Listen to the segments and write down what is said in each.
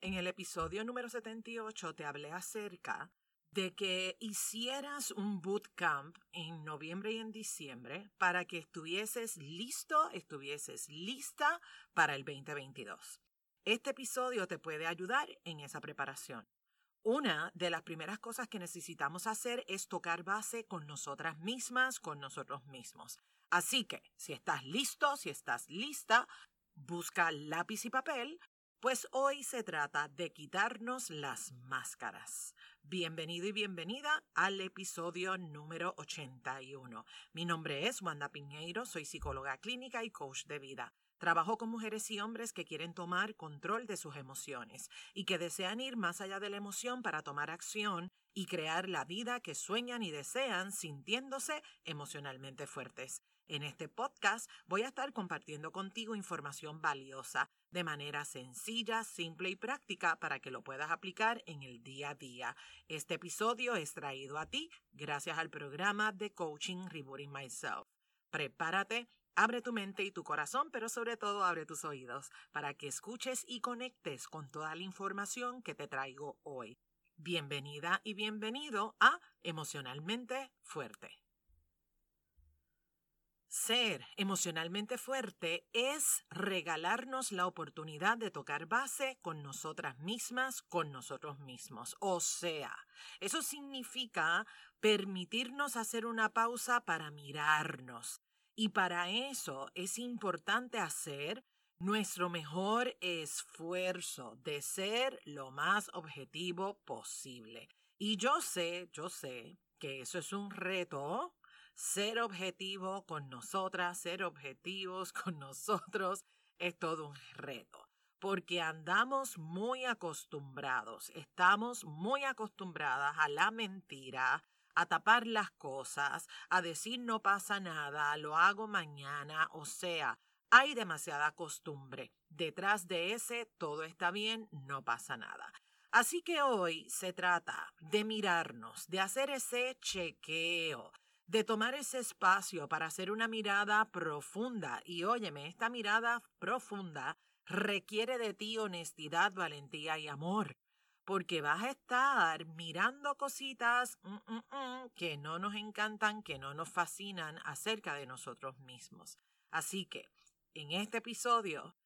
En el episodio número 78 te hablé acerca de que hicieras un bootcamp en noviembre y en diciembre para que estuvieses listo, estuvieses lista para el 2022. Este episodio te puede ayudar en esa preparación. Una de las primeras cosas que necesitamos hacer es tocar base con nosotras mismas, con nosotros mismos. Así que, si estás listo, si estás lista, busca lápiz y papel, pues hoy se trata de quitarnos las máscaras. Bienvenido y bienvenida al episodio número 81. Mi nombre es Wanda Piñeiro, soy psicóloga clínica y coach de vida. Trabajo con mujeres y hombres que quieren tomar control de sus emociones y que desean ir más allá de la emoción para tomar acción y crear la vida que sueñan y desean sintiéndose emocionalmente fuertes. En este podcast voy a estar compartiendo contigo información valiosa de manera sencilla, simple y práctica para que lo puedas aplicar en el día a día. Este episodio es traído a ti gracias al programa de coaching Rebooting Myself. Prepárate, abre tu mente y tu corazón, pero sobre todo abre tus oídos para que escuches y conectes con toda la información que te traigo hoy. Bienvenida y bienvenido a Emocionalmente Fuerte. Ser emocionalmente fuerte es regalarnos la oportunidad de tocar base con nosotras mismas, con nosotros mismos. O sea, eso significa permitirnos hacer una pausa para mirarnos. Y para eso es importante hacer nuestro mejor esfuerzo de ser lo más objetivo posible. Y yo sé, yo sé que eso es un reto ser objetivo con nosotras, ser objetivos con nosotros, es todo un reto. Porque andamos muy acostumbrados, estamos muy acostumbradas a la mentira, a tapar las cosas, a decir no pasa nada, lo hago mañana, o sea, hay demasiada costumbre. Detrás de ese todo está bien, no pasa nada. Así que hoy se trata de mirarnos, de hacer ese chequeo, de tomar ese espacio para hacer una mirada profunda. Y óyeme, esta mirada profunda requiere de ti honestidad, valentía y amor. Porque vas a estar mirando cositas mm, mm, mm, que no nos encantan, que no nos fascinan acerca de nosotros mismos. Así que, en este episodio,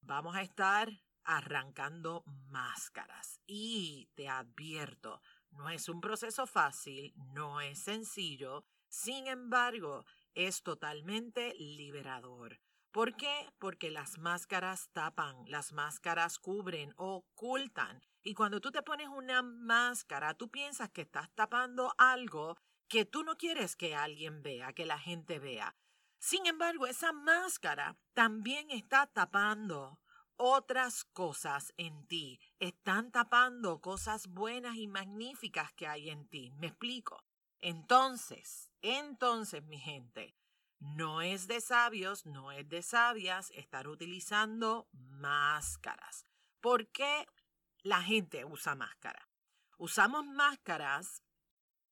vamos a estar arrancando máscaras. Y te advierto, no es un proceso fácil, no es sencillo, sin embargo, es totalmente liberador. ¿Por qué? Porque las máscaras tapan, las máscaras cubren, ocultan. Y cuando tú te pones una máscara, tú piensas que estás tapando algo que tú no quieres que alguien vea, que la gente vea. Sin embargo, esa máscara también está tapando otras cosas en ti. Están tapando cosas buenas y magníficas que hay en ti. ¿Me explico? Entonces, entonces, mi gente, no es de sabios, no es de sabias estar utilizando máscaras. ¿Por qué la gente usa máscara? Usamos máscaras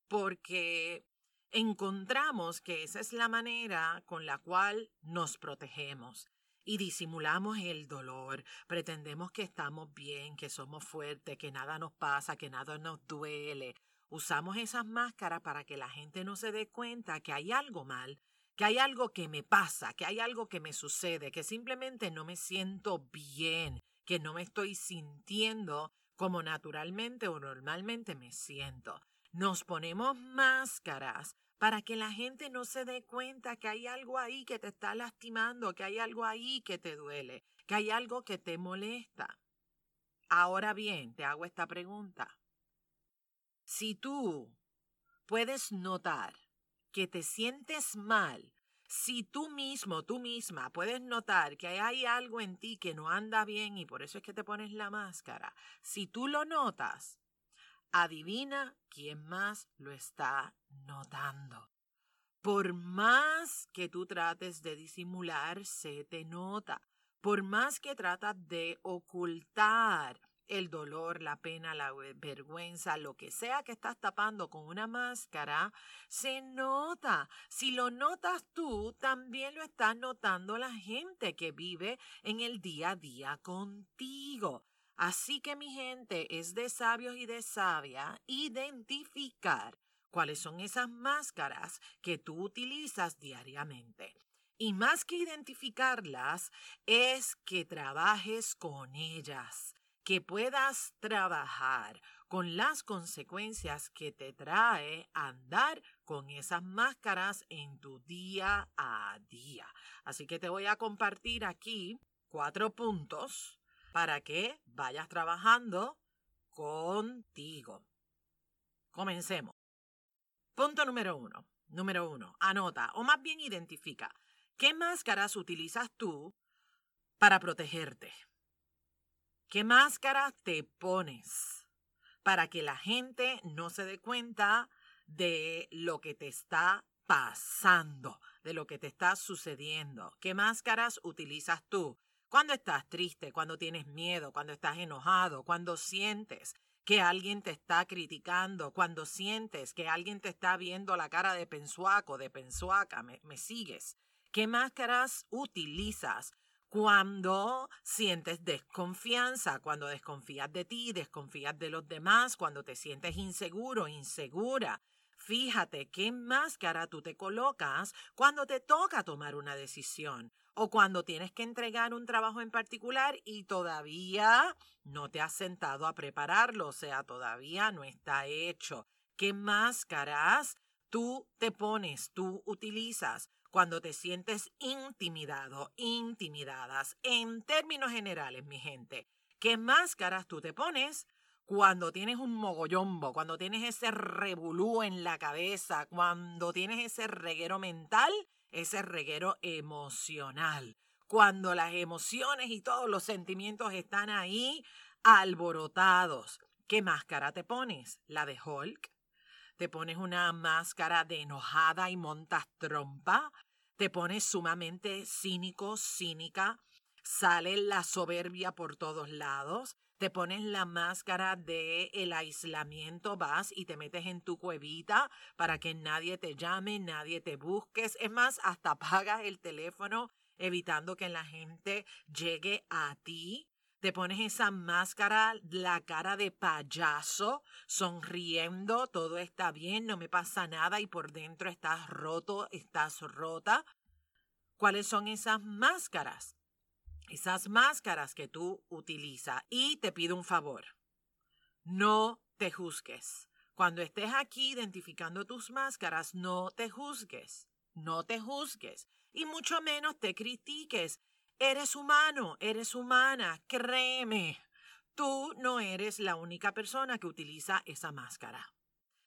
porque encontramos que esa es la manera con la cual nos protegemos y disimulamos el dolor, pretendemos que estamos bien, que somos fuertes, que nada nos pasa, que nada nos duele, Usamos esas máscaras para que la gente no se dé cuenta que hay algo mal, que hay algo que me pasa, que hay algo que me sucede, que simplemente no me siento bien, que no me estoy sintiendo como naturalmente o normalmente me siento. Nos ponemos máscaras para que la gente no se dé cuenta que hay algo ahí que te está lastimando, que hay algo ahí que te duele, que hay algo que te molesta. Ahora bien, te hago esta pregunta. Si tú puedes notar que te sientes mal, si tú mismo, tú misma puedes notar que hay algo en ti que no anda bien y por eso es que te pones la máscara, si tú lo notas, adivina quién más lo está notando. Por más que tú trates de disimular, se te nota. Por más que tratas de ocultar el dolor, la pena, la vergüenza, lo que sea que estás tapando con una máscara, se nota. Si lo notas tú, también lo está notando la gente que vive en el día a día contigo. Así que mi gente, es de sabios y de sabia identificar cuáles son esas máscaras que tú utilizas diariamente. Y más que identificarlas, es que trabajes con ellas, que puedas trabajar con las consecuencias que te trae andar con esas máscaras en tu día a día. Así que te voy a compartir aquí cuatro puntos para que vayas trabajando contigo. Comencemos. Punto número uno. Número uno, anota o más bien identifica qué máscaras utilizas tú para protegerte. ¿Qué máscara te pones para que la gente no se dé cuenta de lo que te está pasando, de lo que te está sucediendo? ¿Qué máscaras utilizas tú? Cuando estás triste, cuando tienes miedo, cuando estás enojado, cuando sientes que alguien te está criticando, cuando sientes que alguien te está viendo la cara de pensuaco, de pensuaca, me, me sigues. ¿Qué máscaras utilizas cuando sientes desconfianza, cuando desconfías de ti, desconfías de los demás, cuando te sientes inseguro, insegura? Fíjate qué máscara tú te colocas cuando te toca tomar una decisión o cuando tienes que entregar un trabajo en particular y todavía no te has sentado a prepararlo, o sea, todavía no está hecho. ¿Qué máscaras tú te pones, tú utilizas cuando te sientes intimidado, intimidadas? En términos generales, mi gente, ¿qué máscaras tú te pones cuando tienes un mogollombo, cuando tienes ese revolú en la cabeza, cuando tienes ese reguero mental ese reguero emocional. Cuando las emociones y todos los sentimientos están ahí alborotados. ¿Qué máscara te pones? ¿La de Hulk? ¿Te pones una máscara de enojada y montas trompa? ¿Te pones sumamente cínico, cínica? ¿Sale la soberbia por todos lados? te pones la máscara de el aislamiento, vas y te metes en tu cuevita para que nadie te llame, nadie te busques. Es más, hasta apagas el teléfono evitando que la gente llegue a ti. Te pones esa máscara, la cara de payaso, sonriendo, todo está bien, no me pasa nada y por dentro estás roto, estás rota. ¿Cuáles son esas máscaras? esas máscaras que tú utilizas. Y te pido un favor, no te juzgues. Cuando estés aquí identificando tus máscaras, no te juzgues, no te juzgues y mucho menos te critiques. Eres humano, eres humana, créeme. Tú no eres la única persona que utiliza esa máscara.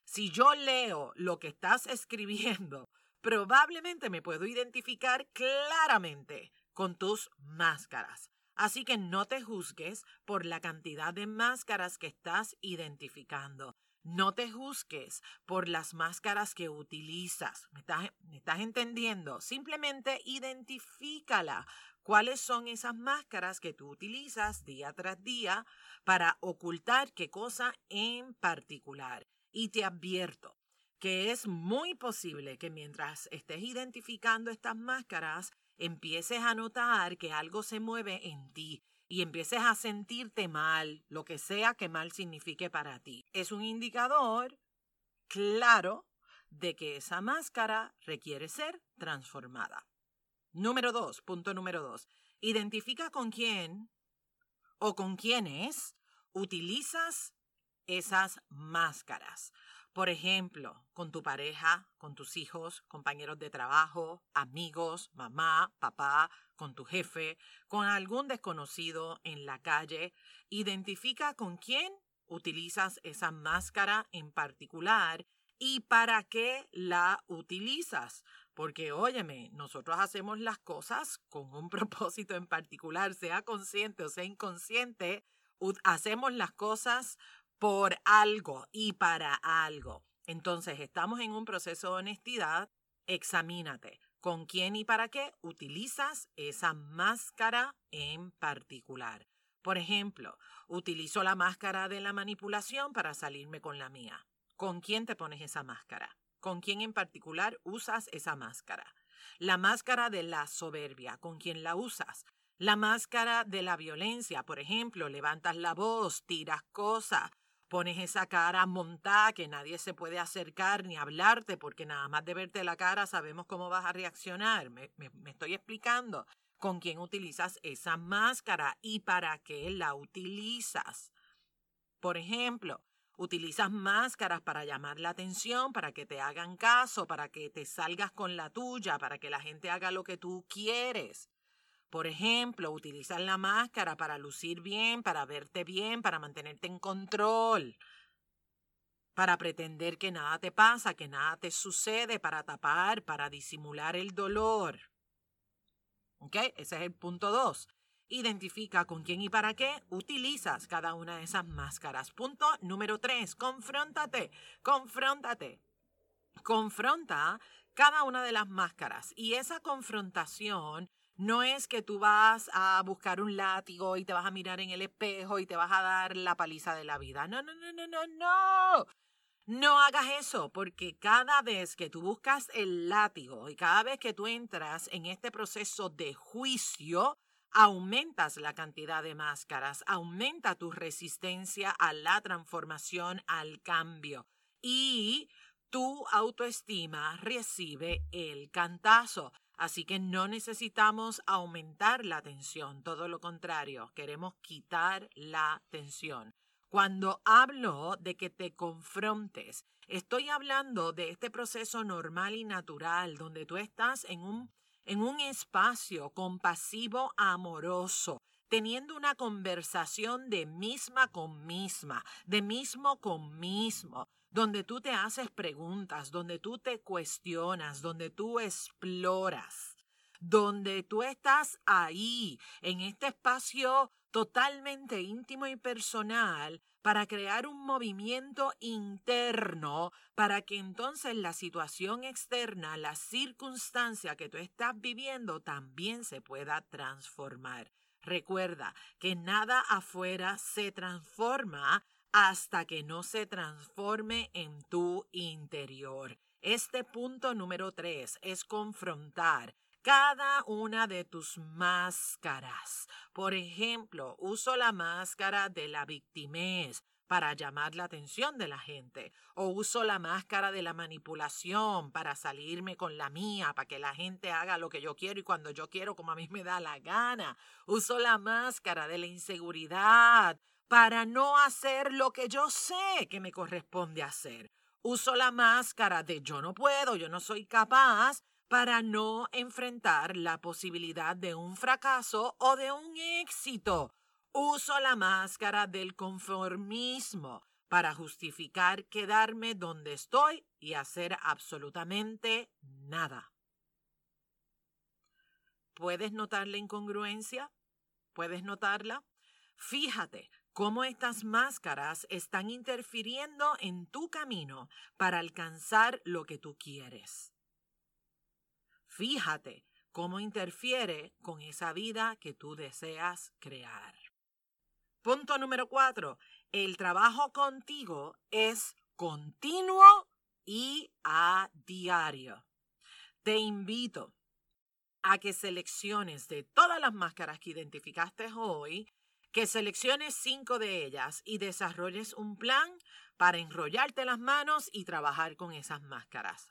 Si yo leo lo que estás escribiendo, probablemente me puedo identificar claramente con tus máscaras. Así que no te juzgues por la cantidad de máscaras que estás identificando. No te juzgues por las máscaras que utilizas. ¿Me estás, ¿Me estás, entendiendo? Simplemente identifícala. ¿Cuáles son esas máscaras que tú utilizas día tras día para ocultar qué cosa en particular? Y te advierto que es muy posible que mientras estés identificando estas máscaras, empieces a notar que algo se mueve en ti y empieces a sentirte mal, lo que sea que mal signifique para ti. Es un indicador claro de que esa máscara requiere ser transformada. Número dos, punto número dos. Identifica con quién o con quiénes utilizas esas máscaras. Por ejemplo, con tu pareja, con tus hijos, compañeros de trabajo, amigos, mamá, papá, con tu jefe, con algún desconocido en la calle. Identifica con quién utilizas esa máscara en particular y para qué la utilizas. Porque, óyeme, nosotros hacemos las cosas con un propósito en particular, sea consciente o sea inconsciente, hacemos las cosas por algo y para algo. Entonces, estamos en un proceso de honestidad. Examínate con quién y para qué utilizas esa máscara en particular. Por ejemplo, utilizo la máscara de la manipulación para salirme con la mía. ¿Con quién te pones esa máscara? ¿Con quién en particular usas esa máscara? La máscara de la soberbia, ¿con quién la usas? La máscara de la violencia, por ejemplo, levantas la voz, tiras cosas, pones esa cara montada que nadie se puede acercar ni hablarte porque nada más de verte la cara sabemos cómo vas a reaccionar. Me, me estoy explicando con quién utilizas esa máscara y para qué la utilizas. Por ejemplo, utilizas máscaras para llamar la atención, para que te hagan caso, para que te salgas con la tuya, para que la gente haga lo que tú quieres. Por ejemplo, utilizas la máscara para lucir bien, para verte bien, para mantenerte en control, para pretender que nada te pasa, que nada te sucede, para tapar, para disimular el dolor. ¿Ok? Ese es el punto dos. Identifica con quién y para qué utilizas cada una de esas máscaras. Punto número tres. Confróntate. Confróntate. Confronta cada una de las máscaras. Y esa confrontación no es que tú vas a buscar un látigo y te vas a mirar en el espejo y te vas a dar la paliza de la vida. No, no, no, no, no, no. No hagas eso, porque cada vez que tú buscas el látigo y cada vez que tú entras en este proceso de juicio, aumentas la cantidad de máscaras, aumenta tu resistencia a la transformación, al cambio. Y tu autoestima recibe el cantazo. Así que no necesitamos aumentar la tensión, todo lo contrario, queremos quitar la tensión. Cuando hablo de que te confrontes, estoy hablando de este proceso normal y natural donde tú estás en un, en un espacio compasivo, amoroso, teniendo una conversación de misma con misma, de mismo con mismo, donde tú te haces preguntas, donde tú te cuestionas, donde tú exploras, donde tú estás ahí, en este espacio totalmente íntimo y personal, para crear un movimiento interno, para que entonces la situación externa, la circunstancia que tú estás viviendo, también se pueda transformar. Recuerda que nada afuera se transforma hasta que no se transforme en tu interior. Este punto número tres es confrontar cada una de tus máscaras. Por ejemplo, uso la máscara de la victimez para llamar la atención de la gente, o uso la máscara de la manipulación para salirme con la mía, para que la gente haga lo que yo quiero y cuando yo quiero, como a mí me da la gana. Uso la máscara de la inseguridad para no hacer lo que yo sé que me corresponde hacer. Uso la máscara de yo no puedo, yo no soy capaz para no enfrentar la posibilidad de un fracaso o de un éxito. Uso la máscara del conformismo para justificar quedarme donde estoy y hacer absolutamente nada. ¿Puedes notar la incongruencia? ¿Puedes notarla? Fíjate cómo estas máscaras están interfiriendo en tu camino para alcanzar lo que tú quieres. Fíjate cómo interfiere con esa vida que tú deseas crear. Punto número cuatro. El trabajo contigo es continuo y a diario. Te invito a que selecciones de todas las máscaras que identificaste hoy, que selecciones cinco de ellas y desarrolles un plan para enrollarte las manos y trabajar con esas máscaras.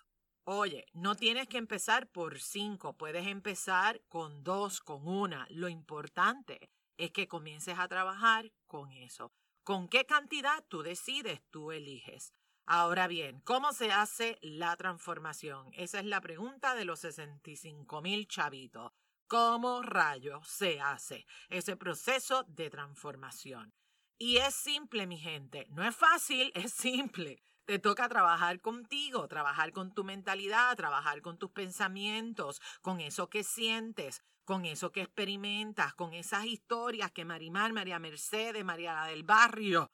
Oye, no tienes que empezar por cinco, puedes empezar con dos, con una. Lo importante es que comiences a trabajar con eso. ¿Con qué cantidad tú decides, tú eliges? Ahora bien, ¿cómo se hace la transformación? Esa es la pregunta de los 65 mil chavitos. ¿Cómo rayo se hace ese proceso de transformación? Y es simple, mi gente. No es fácil, es simple. Te toca trabajar contigo, trabajar con tu mentalidad, trabajar con tus pensamientos, con eso que sientes, con eso que experimentas, con esas historias que Marimar, María Mercedes, María del Barrio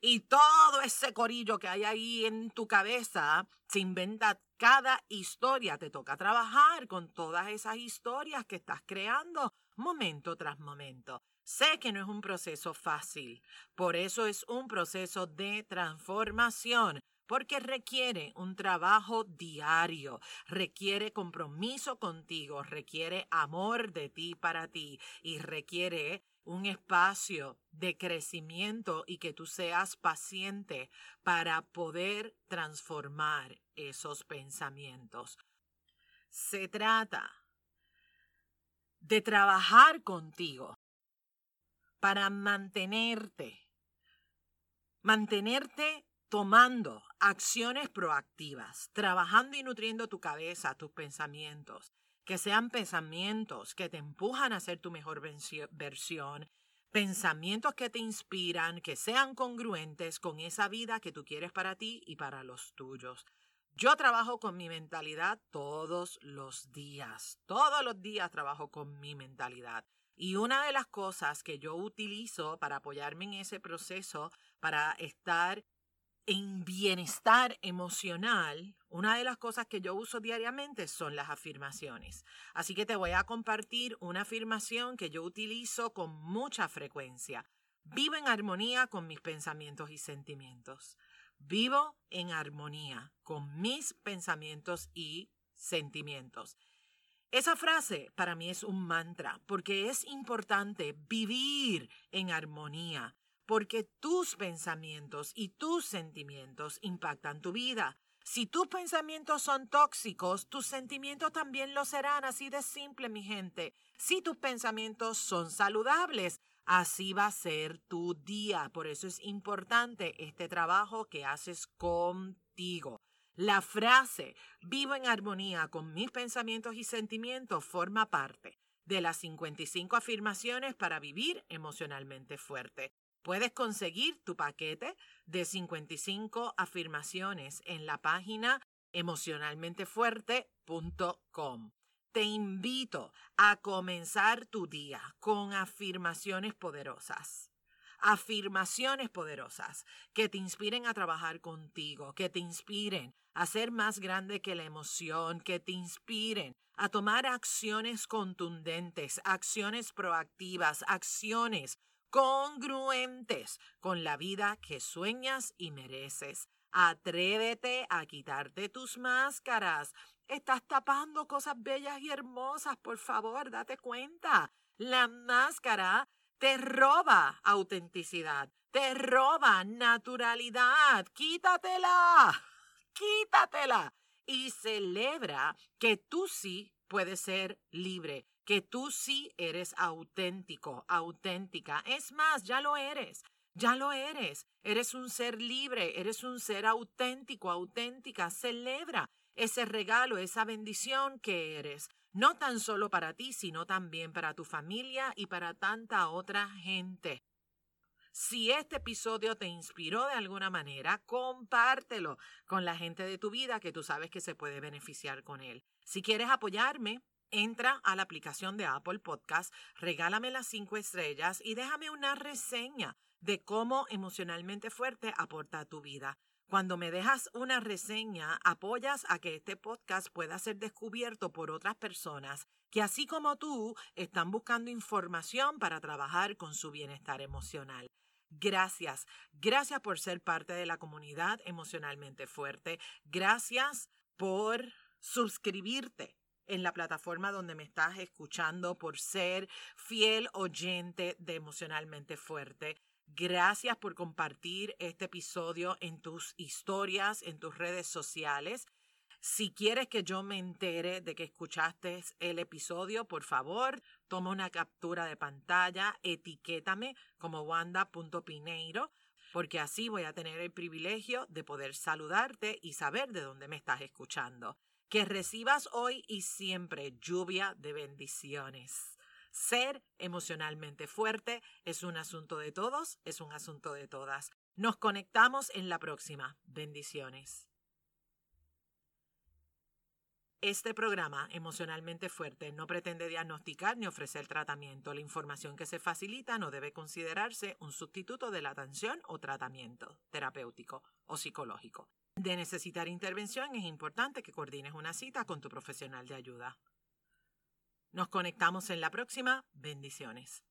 y todo ese corillo que hay ahí en tu cabeza, se inventa cada historia. Te toca trabajar con todas esas historias que estás creando momento tras momento. Sé que no es un proceso fácil, por eso es un proceso de transformación porque requiere un trabajo diario, requiere compromiso contigo, requiere amor de ti para ti y requiere un espacio de crecimiento y que tú seas paciente para poder transformar esos pensamientos. Se trata de trabajar contigo para mantenerte, mantenerte tomando acciones proactivas, trabajando y nutriendo tu cabeza, tus pensamientos, que sean pensamientos que te empujan a ser tu mejor versión, pensamientos que te inspiran, que sean congruentes con esa vida que tú quieres para ti y para los tuyos. Yo trabajo con mi mentalidad todos los días, todos los días trabajo con mi mentalidad. Y una de las cosas que yo utilizo para apoyarme en ese proceso, para estar en bienestar emocional, una de las cosas que yo uso diariamente son las afirmaciones. Así que te voy a compartir una afirmación que yo utilizo con mucha frecuencia. Vivo en armonía con mis pensamientos y sentimientos. Vivo en armonía con mis pensamientos y sentimientos. Esa frase para mí es un mantra porque es importante vivir en armonía porque tus pensamientos y tus sentimientos impactan tu vida. Si tus pensamientos son tóxicos, tus sentimientos también lo serán, así de simple, mi gente. Si tus pensamientos son saludables, así va a ser tu día. Por eso es importante este trabajo que haces contigo. La frase vivo en armonía con mis pensamientos y sentimientos forma parte de las 55 afirmaciones para vivir emocionalmente fuerte. Puedes conseguir tu paquete de 55 afirmaciones en la página emocionalmentefuerte.com. Te invito a comenzar tu día con afirmaciones poderosas. Afirmaciones poderosas que te inspiren a trabajar contigo, que te inspiren a ser más grande que la emoción, que te inspiren a tomar acciones contundentes, acciones proactivas, acciones congruentes con la vida que sueñas y mereces. Atrévete a quitarte tus máscaras. Estás tapando cosas bellas y hermosas, por favor, date cuenta. La máscara te roba autenticidad, te roba naturalidad. Quítatela, quítatela y celebra que tú sí puedes ser libre, que tú sí eres auténtico, auténtica. Es más, ya lo eres. Ya lo eres. Eres un ser libre, eres un ser auténtico, auténtica. Celebra ese regalo, esa bendición que eres. No tan solo para ti, sino también para tu familia y para tanta otra gente. Si este episodio te inspiró de alguna manera, compártelo con la gente de tu vida que tú sabes que se puede beneficiar con él. Si quieres apoyarme, Entra a la aplicación de Apple Podcast, regálame las cinco estrellas y déjame una reseña de cómo emocionalmente fuerte aporta a tu vida. Cuando me dejas una reseña, apoyas a que este podcast pueda ser descubierto por otras personas que así como tú están buscando información para trabajar con su bienestar emocional. Gracias, gracias por ser parte de la comunidad emocionalmente fuerte. Gracias por suscribirte en la plataforma donde me estás escuchando, por ser fiel oyente de Emocionalmente Fuerte. Gracias por compartir este episodio en tus historias, en tus redes sociales. Si quieres que yo me entere de que escuchaste el episodio, por favor, toma una captura de pantalla, etiquétame como wanda.pineiro, porque así voy a tener el privilegio de poder saludarte y saber de dónde me estás escuchando. Que recibas hoy y siempre lluvia de bendiciones. Ser emocionalmente fuerte es un asunto de todos, es un asunto de todas. Nos conectamos en la próxima. Bendiciones. Este programa, Emocionalmente Fuerte, no pretende diagnosticar ni ofrecer tratamiento. La información que se facilita no debe considerarse un sustituto de la atención o tratamiento terapéutico o psicológico de necesitar intervención, es importante que coordines una cita con tu profesional de ayuda. Nos conectamos en la próxima. Bendiciones.